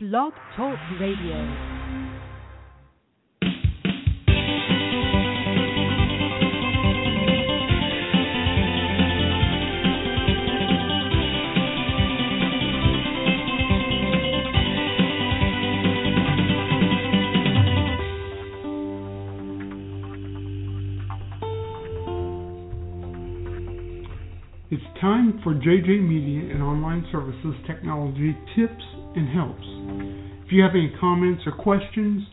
Blog Talk Radio. It's time for JJ Media and Online Services Technology Tips and Helps. If you have any comments or questions,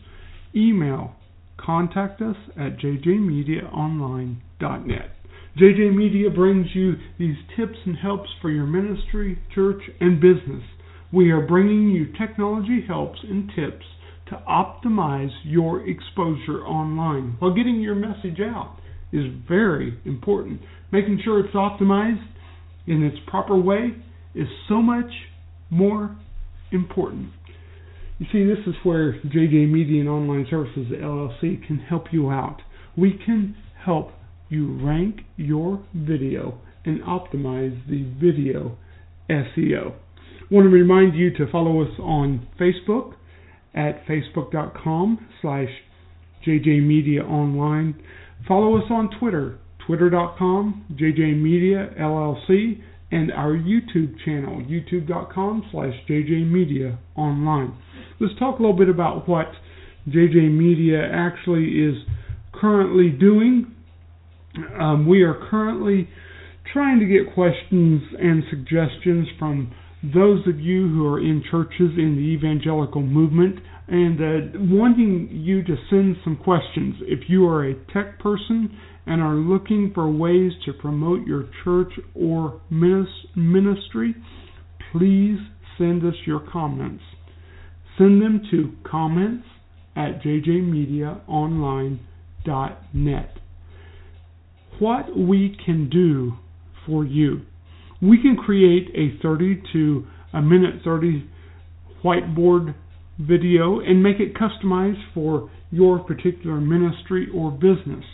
email contact us at jjmediaonline.net. JJ Media brings you these tips and helps for your ministry, church, and business. We are bringing you technology helps and tips to optimize your exposure online while getting your message out is very important. Making sure it's optimized in its proper way is so much more important. You see, this is where JJ Media and Online Services LLC can help you out. We can help you rank your video and optimize the video SEO. I want to remind you to follow us on Facebook at facebook.com slash jjmediaonline. Follow us on Twitter, twitter.com, jjmediallc, and our YouTube channel, youtube.com slash jjmediaonline. Let's talk a little bit about what JJ Media actually is currently doing. Um, we are currently trying to get questions and suggestions from those of you who are in churches in the evangelical movement and uh, wanting you to send some questions. If you are a tech person and are looking for ways to promote your church or ministry, please send us your comments. Send them to comments at jjmediaonline.net. What we can do for you. We can create a 30 to a minute 30 whiteboard video and make it customized for your particular ministry or business.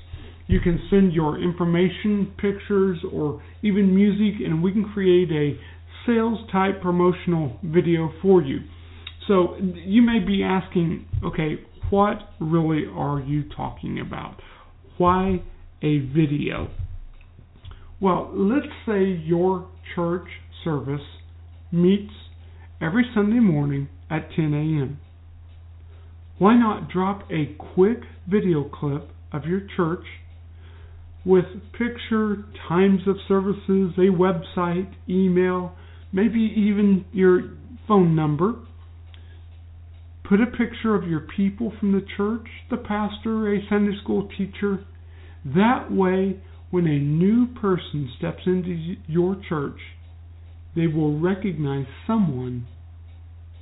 You can send your information, pictures, or even music, and we can create a sales type promotional video for you. So you may be asking, okay, what really are you talking about? Why a video? Well, let's say your church service meets every Sunday morning at 10 a.m. Why not drop a quick video clip of your church with picture, times of services, a website, email, maybe even your phone number? Put a picture of your people from the church, the pastor, a Sunday school teacher. That way, when a new person steps into your church, they will recognize someone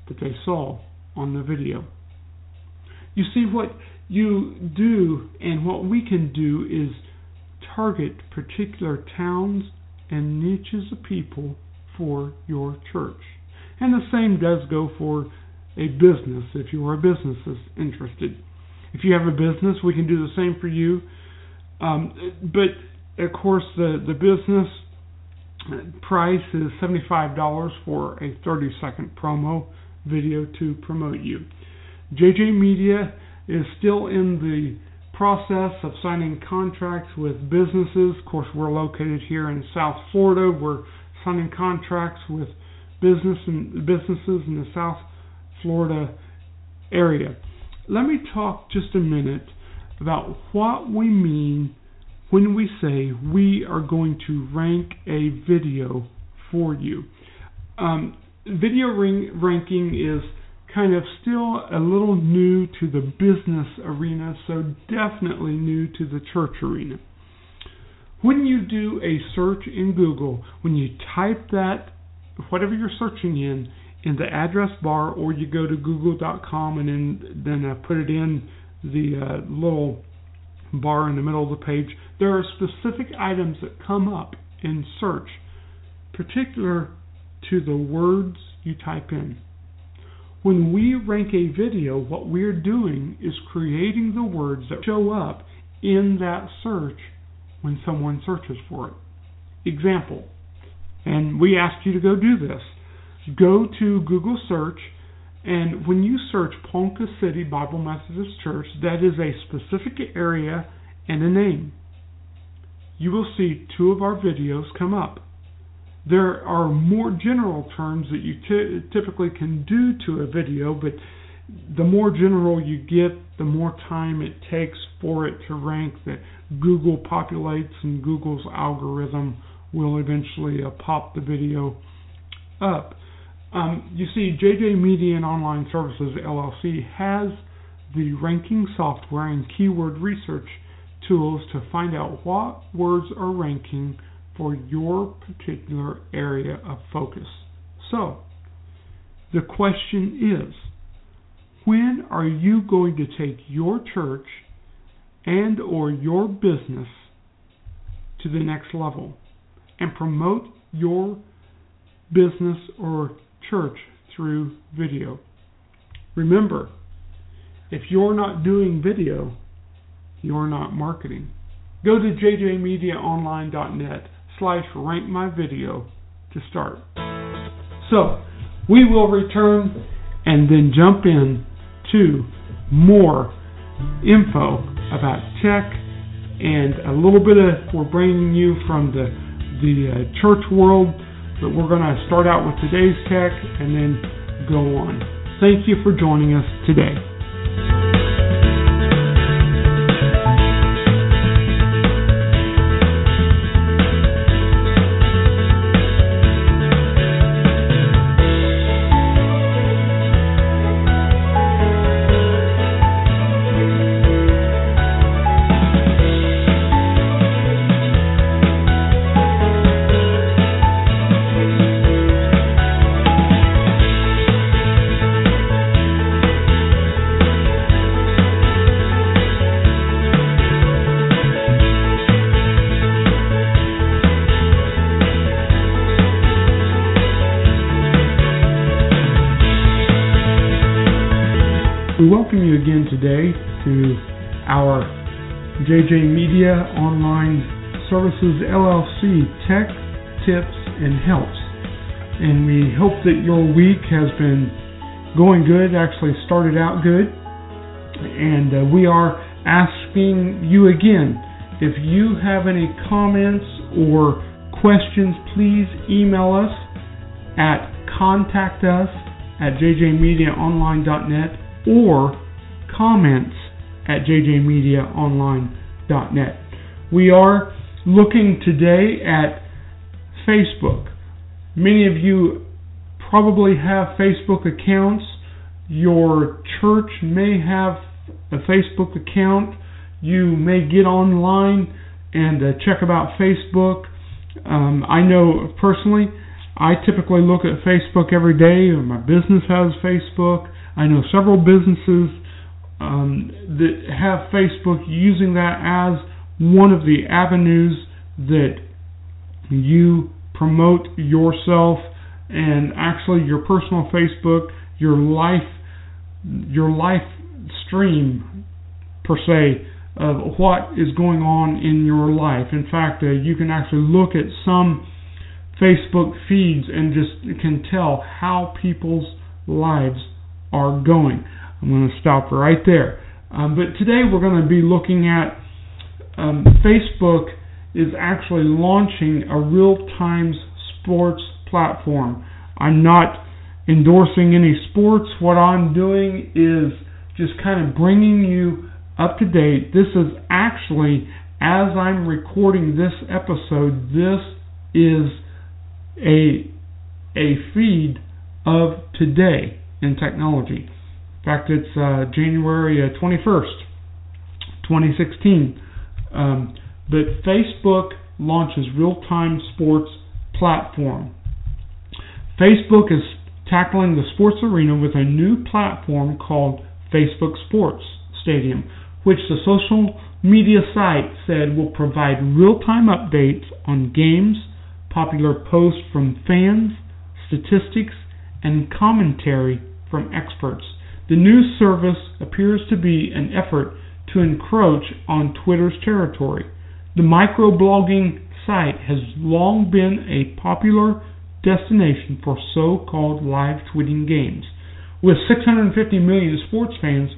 that they saw on the video. You see, what you do and what we can do is target particular towns and niches of people for your church. And the same does go for a business if you are a business that's interested. If you have a business, we can do the same for you. Um, but of course, the, the business price is $75 for a 30 second promo video to promote you. JJ Media is still in the process of signing contracts with businesses. Of course, we're located here in South Florida. We're signing contracts with business and businesses in the South Florida area. Let me talk just a minute about what we mean when we say we are going to rank a video for you. Um, video ring- ranking is kind of still a little new to the business arena, so definitely new to the church arena. When you do a search in Google, when you type that, whatever you're searching in, in the address bar, or you go to google.com and then then uh, put it in the uh, little bar in the middle of the page. There are specific items that come up in search, particular to the words you type in. When we rank a video, what we're doing is creating the words that show up in that search when someone searches for it. Example, and we ask you to go do this. Go to Google search, and when you search Ponca City Bible Methodist Church, that is a specific area and a name. You will see two of our videos come up. There are more general terms that you t- typically can do to a video, but the more general you get, the more time it takes for it to rank that Google populates and Google's algorithm will eventually uh, pop the video up. Um, you see, JJ Media and Online Services LLC has the ranking software and keyword research tools to find out what words are ranking for your particular area of focus. So, the question is, when are you going to take your church and or your business to the next level and promote your business or church through video? Remember, if you're not doing video, you're not marketing. Go to jjmediaonline.net slash rank my video to start. So, we will return and then jump in to more info about tech and a little bit of we're bringing you from the the uh, church world but we're going to start out with today's tech and then go on. Thank you for joining us today welcome you again today to our JJ Media Online Services LLC Tech, Tips, and Helps. And we hope that your week has been going good, actually started out good. And uh, we are asking you again if you have any comments or questions, please email us at contact us at jjmediaonline.net or comments at jjmediaonline.net. We are looking today at Facebook. Many of you probably have Facebook accounts. Your church may have a Facebook account. You may get online and uh, check about Facebook. Um, I know personally, I typically look at Facebook every day. My business has Facebook. I know several businesses um, that have Facebook using that as one of the avenues that you promote yourself and actually your personal Facebook, your life, your life stream per se of what is going on in your life. In fact, uh, you can actually look at some Facebook feeds and just can tell how people's lives are going. I'm going to stop right there. Um, but today we're going to be looking at um, Facebook is actually launching a real time sports platform. I'm not endorsing any sports. What I'm doing is just kind of bringing you up to date. This is actually, as I'm recording this episode, this is a a feed of today in technology. In fact, it's uh, January uh, 21st, 2016. Um, but Facebook launches real-time sports platform. Facebook is tackling the sports arena with a new platform called Facebook Sports Stadium, which the social media site said will provide real time updates on games, popular posts from fans, statistics, and commentary from experts. The new service appears to be an effort to encroach on Twitter's territory. The microblogging site has long been a popular destination for so called live tweeting games. With 650 million sports fans,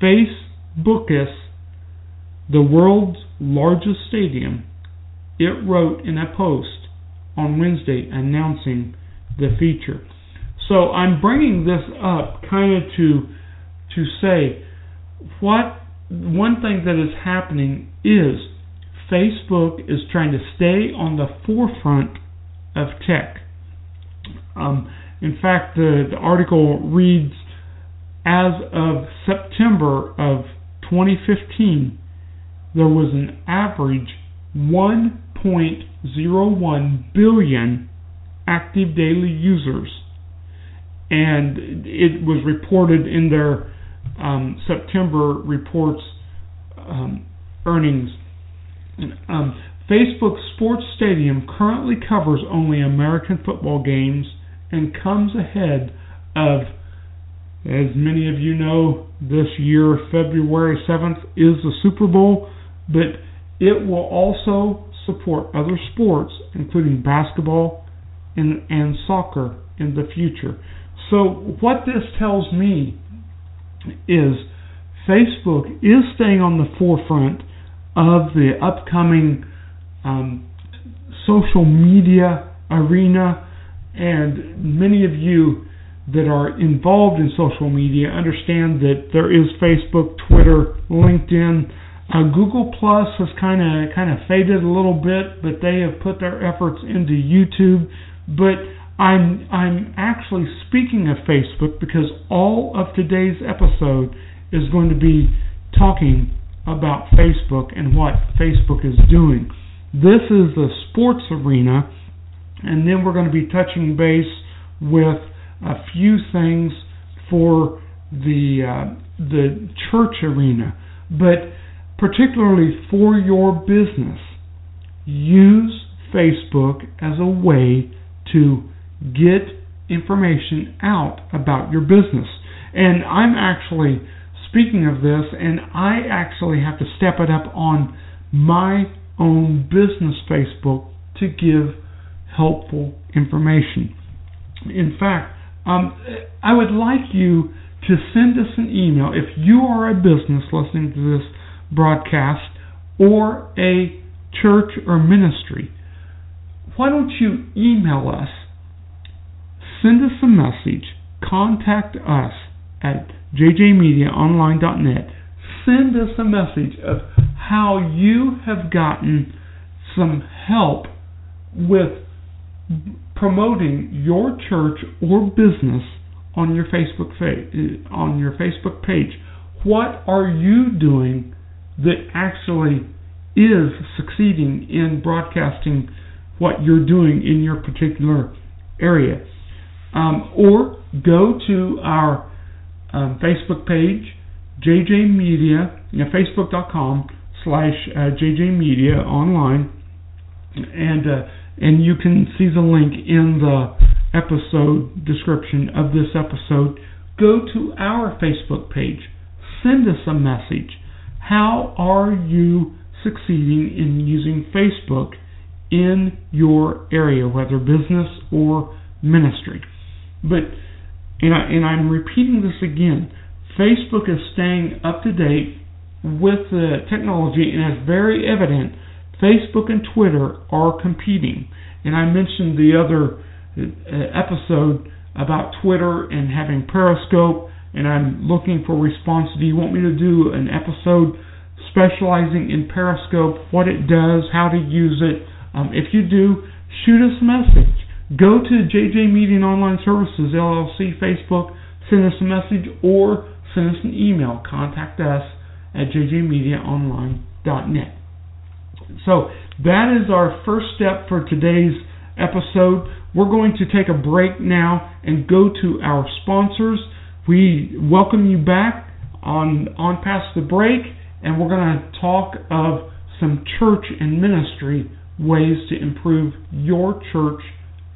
Facebookis, the world's largest stadium, it wrote in a post on Wednesday announcing the feature. So I'm bringing this up kind of to to say what one thing that is happening is Facebook is trying to stay on the forefront of tech. Um, in fact, the, the article reads as of September of 2015, there was an average 1.01 billion active daily users. And it was reported in their um, September reports um, earnings. Um, Facebook Sports Stadium currently covers only American football games and comes ahead of, as many of you know, this year, February 7th, is the Super Bowl, but it will also support other sports, including basketball and, and soccer, in the future. So, what this tells me is Facebook is staying on the forefront of the upcoming um, social media arena, and many of you that are involved in social media understand that there is Facebook, Twitter, LinkedIn. Uh, Google Plus has kind of kind of faded a little bit, but they have put their efforts into YouTube. But I'm I'm actually speaking of Facebook because all of today's episode is going to be talking about Facebook and what Facebook is doing. This is the sports arena, and then we're going to be touching base with a few things for the uh, the church arena, but particularly for your business, use Facebook as a way to get information out about your business. And I'm actually speaking of this, and I actually have to step it up on my own business Facebook to give helpful information. In fact, um, I would like you to send us an email if you are a business listening to this broadcast or a church or ministry. Why don't you email us? Send us a message. Contact us at jjmediaonline.net. Send us a message of how you have gotten some help with promoting your church or business on your Facebook fa- on your Facebook page. What are you doing that actually is succeeding in broadcasting what you're doing in your particular area? Um, or go to our um, Facebook page, JJ Media, you know, facebook.com slash uh, JJ Media online, and uh, and you can see the link in the episode description of this episode. Go to our Facebook page. Send us a message. How are you succeeding in using Facebook in your area, whether business or ministry? But and, I, and I'm repeating this again. Facebook is staying up to date with the technology, and it's very evident Facebook and Twitter are competing. And I mentioned the other uh, episode about Twitter and having Periscope, and I'm looking for response. Do you want me to do an episode specializing in Periscope, what it does, how to use it? Um, if you do, shoot us a message. Go to JJ Media Online Services LLC Facebook, send us a message, or send us an email. Contact us at jjmediaonline.net. So that is our first step for today's episode. We're going to take a break now and go to our sponsors. We welcome you back on on past the break, and we're going to talk of some church and ministry ways to improve your church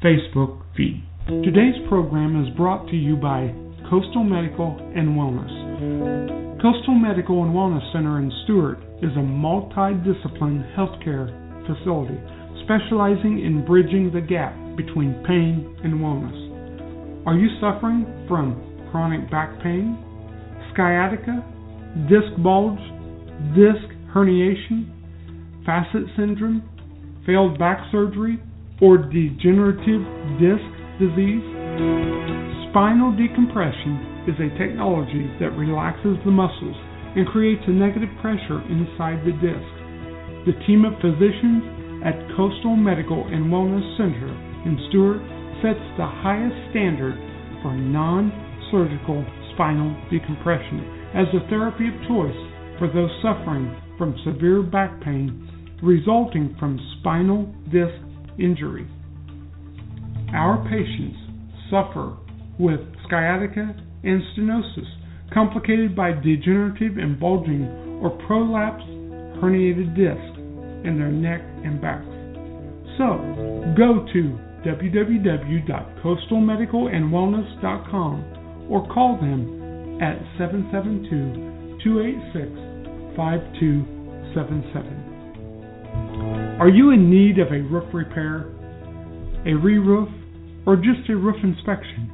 Facebook feed. Today's program is brought to you by Coastal Medical and Wellness. Coastal Medical and Wellness Center in Stuart is a multidiscipline healthcare facility specializing in bridging the gap between pain and wellness. Are you suffering from chronic back pain, sciatica, disc bulge, disc herniation, facet syndrome, failed back surgery, or degenerative disc disease? Spinal decompression is a technology that relaxes the muscles and creates a negative pressure inside the disc. The team of physicians at Coastal Medical and Wellness Center in Stuart sets the highest standard for non surgical spinal decompression as a therapy of choice for those suffering from severe back pain resulting from spinal disc injury. Our patients suffer with sciatica and stenosis, complicated by degenerative and bulging or prolapsed herniated discs in their neck and backs. So, go to www.coastalmedicalandwellness.com or call them at 772 286 5277. Are you in need of a roof repair, a re roof, or just a roof inspection?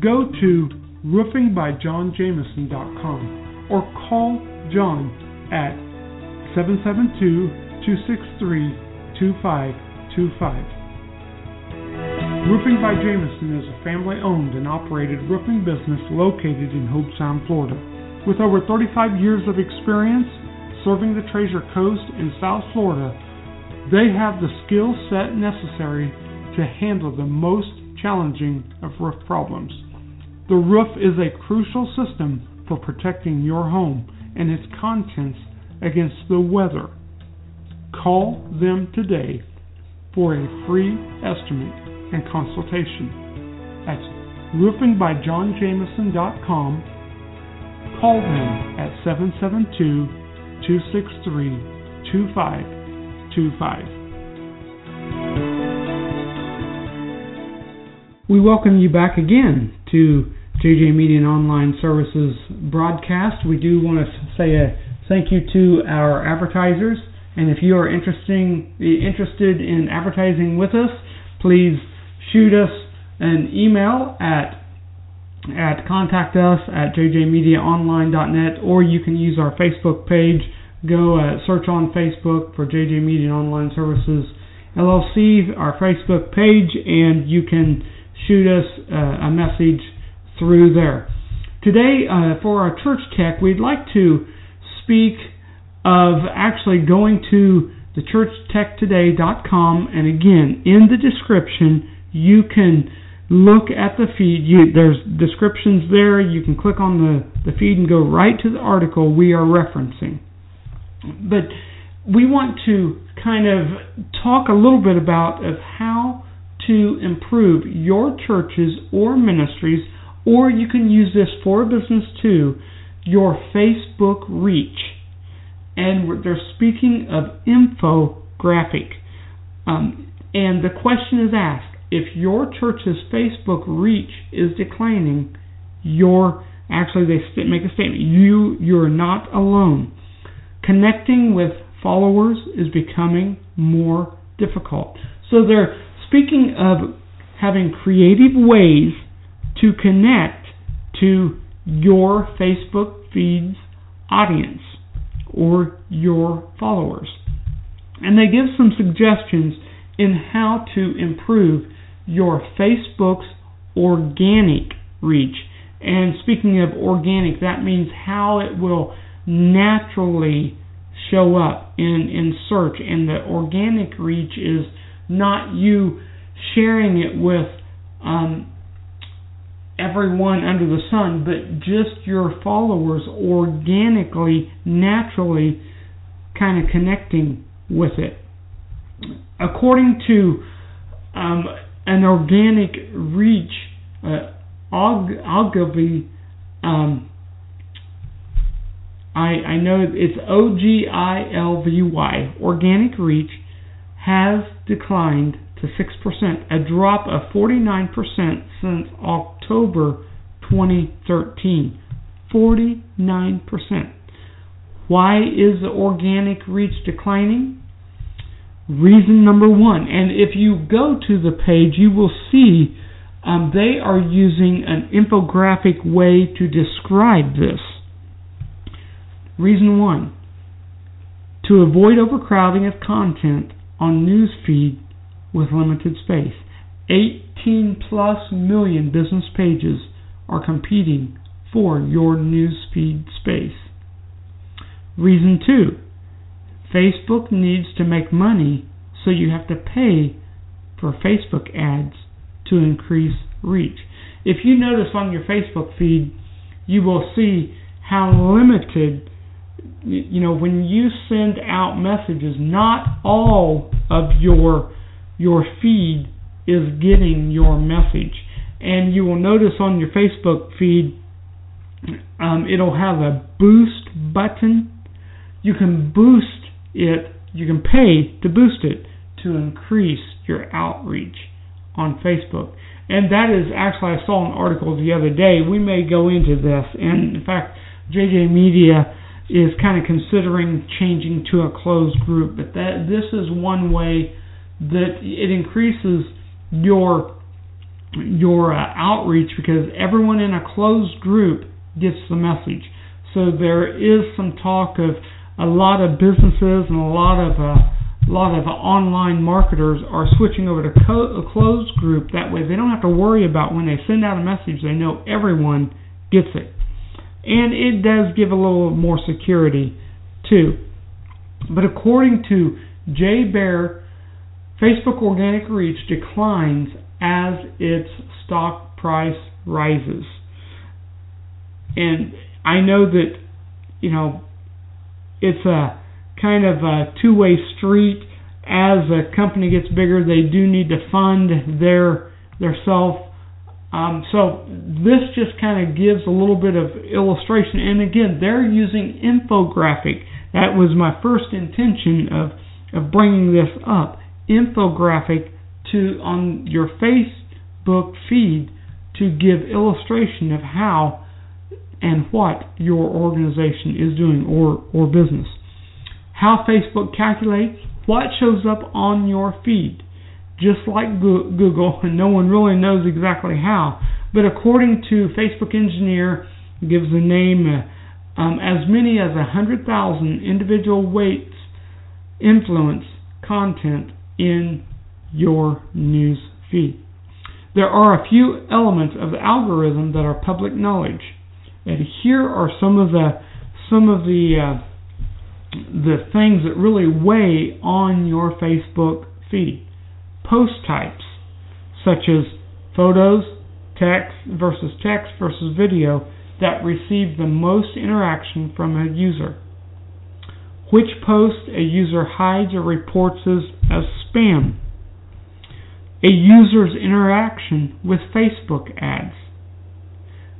Go to roofingbyjohnjamison.com or call John at 772 263 2525. Roofing by Jamison is a family owned and operated roofing business located in Hobe Sound, Florida. With over 35 years of experience serving the Treasure Coast in South Florida, they have the skill set necessary to handle the most challenging of roof problems. The roof is a crucial system for protecting your home and its contents against the weather. Call them today for a free estimate and consultation. That's roofingbyjohnjamison.com. Call them at 772 263 2525. We welcome you back again to JJ Media and Online Services broadcast. We do want to say a thank you to our advertisers, and if you are interesting, interested in advertising with us, please shoot us an email at at contact us at jjmediaonline.net or you can use our Facebook page. Go uh, search on Facebook for JJ Media Online Services LLC, our Facebook page, and you can shoot us uh, a message through there. Today, uh, for our church tech, we'd like to speak of actually going to the churchtechtoday.com, and again, in the description, you can look at the feed. You, there's descriptions there. You can click on the, the feed and go right to the article we are referencing. But we want to kind of talk a little bit about of how to improve your churches or ministries, or you can use this for business too, your Facebook reach. And they're speaking of infographic. Um, and the question is asked if your church's Facebook reach is declining, you're actually they make a statement. You you're not alone. Connecting with followers is becoming more difficult. So they're speaking of having creative ways to connect to your Facebook feed's audience or your followers. And they give some suggestions in how to improve your Facebook's organic reach. And speaking of organic, that means how it will naturally show up in, in search. And the organic reach is not you sharing it with um, everyone under the sun, but just your followers organically, naturally kind of connecting with it. According to um, an organic reach, uh, Ogilvy. Um, I I know it's O G I L V Y. Organic reach has declined to six percent, a drop of forty nine percent since October 2013. Forty nine percent. Why is the organic reach declining? Reason number one, and if you go to the page, you will see um, they are using an infographic way to describe this. Reason one, to avoid overcrowding of content on newsfeed with limited space. 18 plus million business pages are competing for your newsfeed space. Reason two, Facebook needs to make money, so you have to pay for Facebook ads to increase reach. If you notice on your Facebook feed, you will see how limited you know when you send out messages not all of your your feed is getting your message and you will notice on your Facebook feed um, it'll have a boost button you can boost it, you can pay to boost it to increase your outreach on Facebook. And that is actually, I saw an article the other day. We may go into this. And in fact, JJ Media is kind of considering changing to a closed group. But that this is one way that it increases your your uh, outreach because everyone in a closed group gets the message. So there is some talk of a lot of businesses and a lot of uh, a lot of online marketers are switching over to co- a closed group. That way, they don't have to worry about when they send out a message. They know everyone gets it, and it does give a little more security too. But according to Jay Baer, Facebook organic reach declines as its stock price rises. And I know that you know it's a kind of a two-way street. As a company gets bigger, they do need to fund their their self. Um, so this just kind of gives a little bit of illustration. And again, they're using infographic. That was my first intention of of bringing this up. Infographic to on your Facebook feed to give illustration of how and what your organization is doing or, or business. How Facebook calculates what shows up on your feed, just like Google, and no one really knows exactly how. But according to Facebook Engineer, gives the name uh, um, as many as 100,000 individual weights influence content in your news feed. There are a few elements of the algorithm that are public knowledge. And here are some of the some of the uh, the things that really weigh on your Facebook feed. Post types such as photos, text versus text versus video that receive the most interaction from a user. Which post a user hides or reports as, as spam. A user's interaction with Facebook ads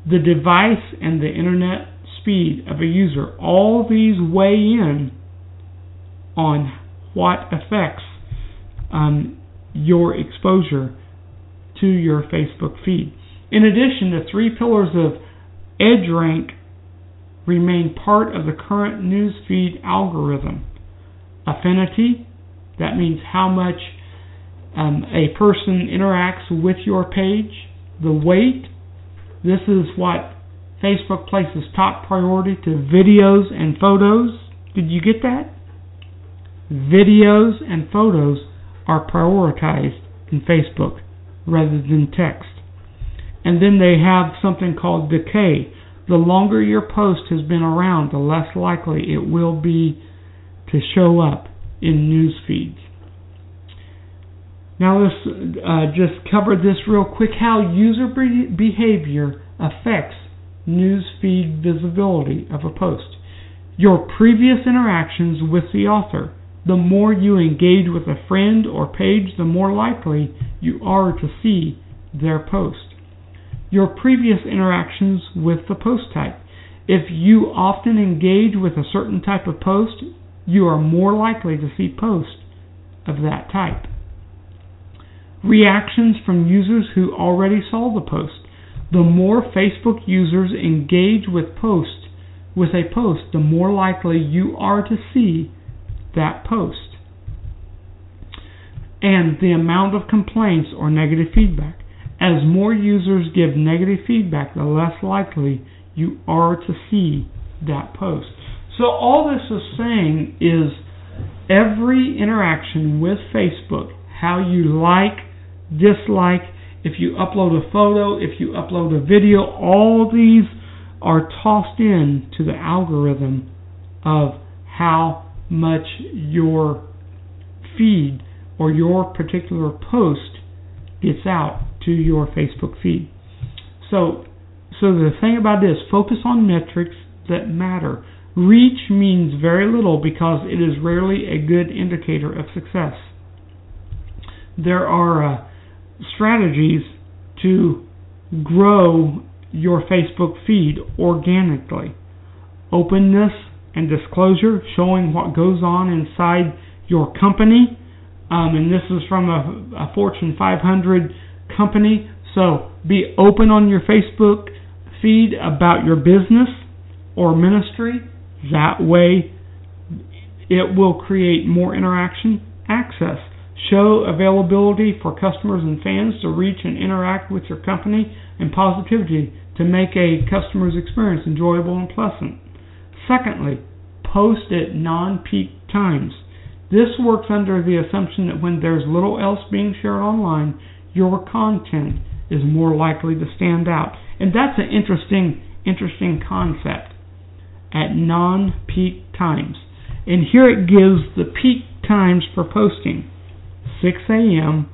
the device and the internet speed of a user. All these weigh in on what affects um, your exposure to your Facebook feed. In addition, the three pillars of EdgeRank remain part of the current newsfeed algorithm. Affinity, that means how much um, a person interacts with your page. The weight, this is what Facebook places top priority to videos and photos. Did you get that? Videos and photos are prioritized in Facebook rather than text. And then they have something called decay. The longer your post has been around, the less likely it will be to show up in news feeds. Now let's uh, just cover this real quick how user behavior affects news feed visibility of a post. Your previous interactions with the author The more you engage with a friend or page, the more likely you are to see their post. Your previous interactions with the post type. If you often engage with a certain type of post, you are more likely to see posts of that type. Reactions from users who already saw the post. The more Facebook users engage with post with a post, the more likely you are to see that post. And the amount of complaints or negative feedback. As more users give negative feedback, the less likely you are to see that post. So all this is saying is every interaction with Facebook, how you like, dislike, if you upload a photo, if you upload a video, all these are tossed in to the algorithm of how much your feed or your particular post gets out to your Facebook feed. So so the thing about this, focus on metrics that matter. Reach means very little because it is rarely a good indicator of success. There are uh, strategies to grow your Facebook feed organically. Openness and disclosure, showing what goes on inside your company. Um, and this is from a, a Fortune 500 company. So be open on your Facebook feed about your business or ministry. That way, it will create more interaction access. Show availability for customers and fans to reach and interact with your company and positivity to make a customer's experience enjoyable and pleasant. Secondly, post at non peak times. This works under the assumption that when there's little else being shared online, your content is more likely to stand out. And that's an interesting interesting concept at non-peak times. And here it gives the peak times for posting. 6 a.m.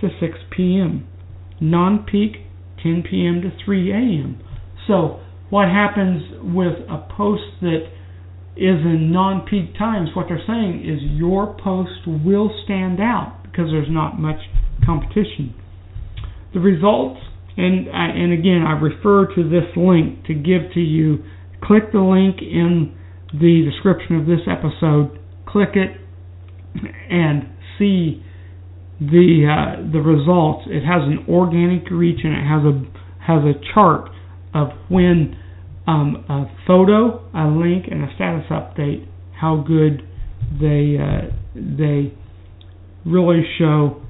to 6 p.m. Non-peak 10 p.m. to 3 a.m. So what happens with a post that is in non-peak times, what they're saying is your post will stand out because there's not much competition. The results, and and again, I refer to this link to give to you. Click the link in the description of this episode. Click it and see the uh, the results. It has an organic reach and it has a has a chart of when um, a photo, a link, and a status update how good they uh, they really show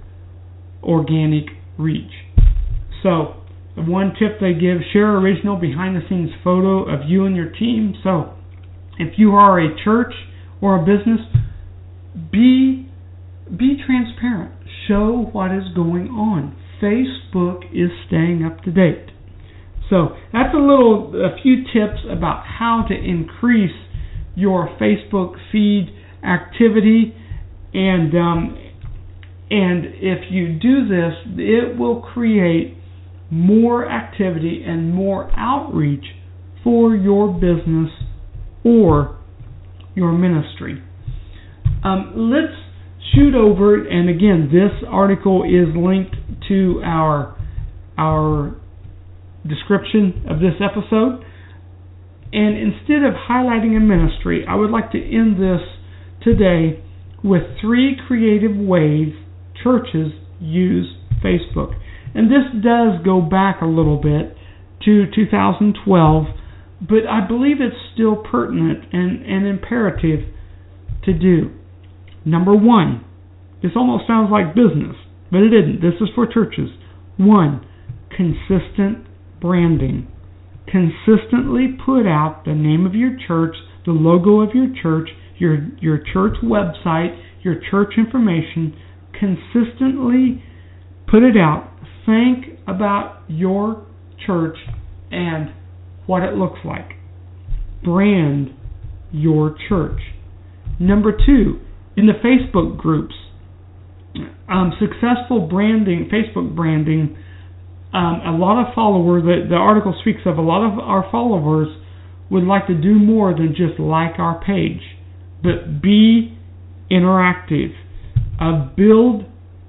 organic reach. So, one tip they give share original behind the scenes photo of you and your team. So, if you are a church or a business, be be transparent. Show what is going on. Facebook is staying up to date. So, that's a little a few tips about how to increase your Facebook feed activity and um, and if you do this, it will create more activity and more outreach for your business or your ministry. Um, let's shoot over, and again, this article is linked to our our description of this episode. And instead of highlighting a ministry, I would like to end this today with three creative ways churches use Facebook. And this does go back a little bit to 2012, but I believe it's still pertinent and, and imperative to do. Number one, this almost sounds like business, but it isn't. This is for churches. One, consistent branding. Consistently put out the name of your church, the logo of your church, your, your church website, your church information. Consistently put it out think about your church and what it looks like. Brand your church. Number two, in the Facebook groups, um, successful branding, Facebook branding, um, a lot of followers, the, the article speaks of a lot of our followers would like to do more than just like our page, but be interactive. Uh, build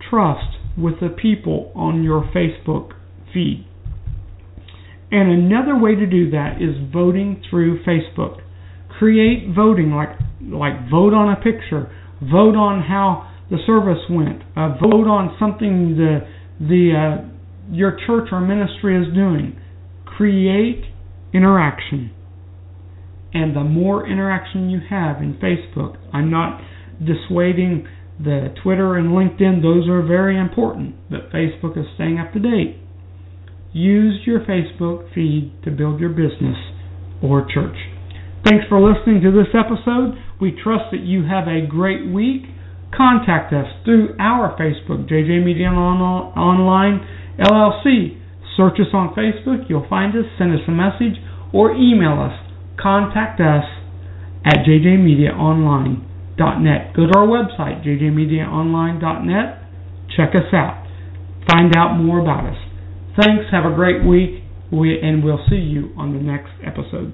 trust with the people on your Facebook feed. And another way to do that is voting through Facebook. Create voting like like vote on a picture, vote on how the service went, uh, vote on something the the uh, your church or ministry is doing. Create interaction. And the more interaction you have in Facebook, I'm not dissuading the Twitter and LinkedIn, those are very important, but Facebook is staying up to date. Use your Facebook feed to build your business or church. Thanks for listening to this episode. We trust that you have a great week. Contact us through our Facebook, JJ Media Online LLC. Search us on Facebook, you'll find us, send us a message, or email us. Contact us at jjmediaonline.net. Go to our website, jjmediaonline.net. Check us out. Find out more about us. Thanks. Have a great week. We, and we'll see you on the next episode.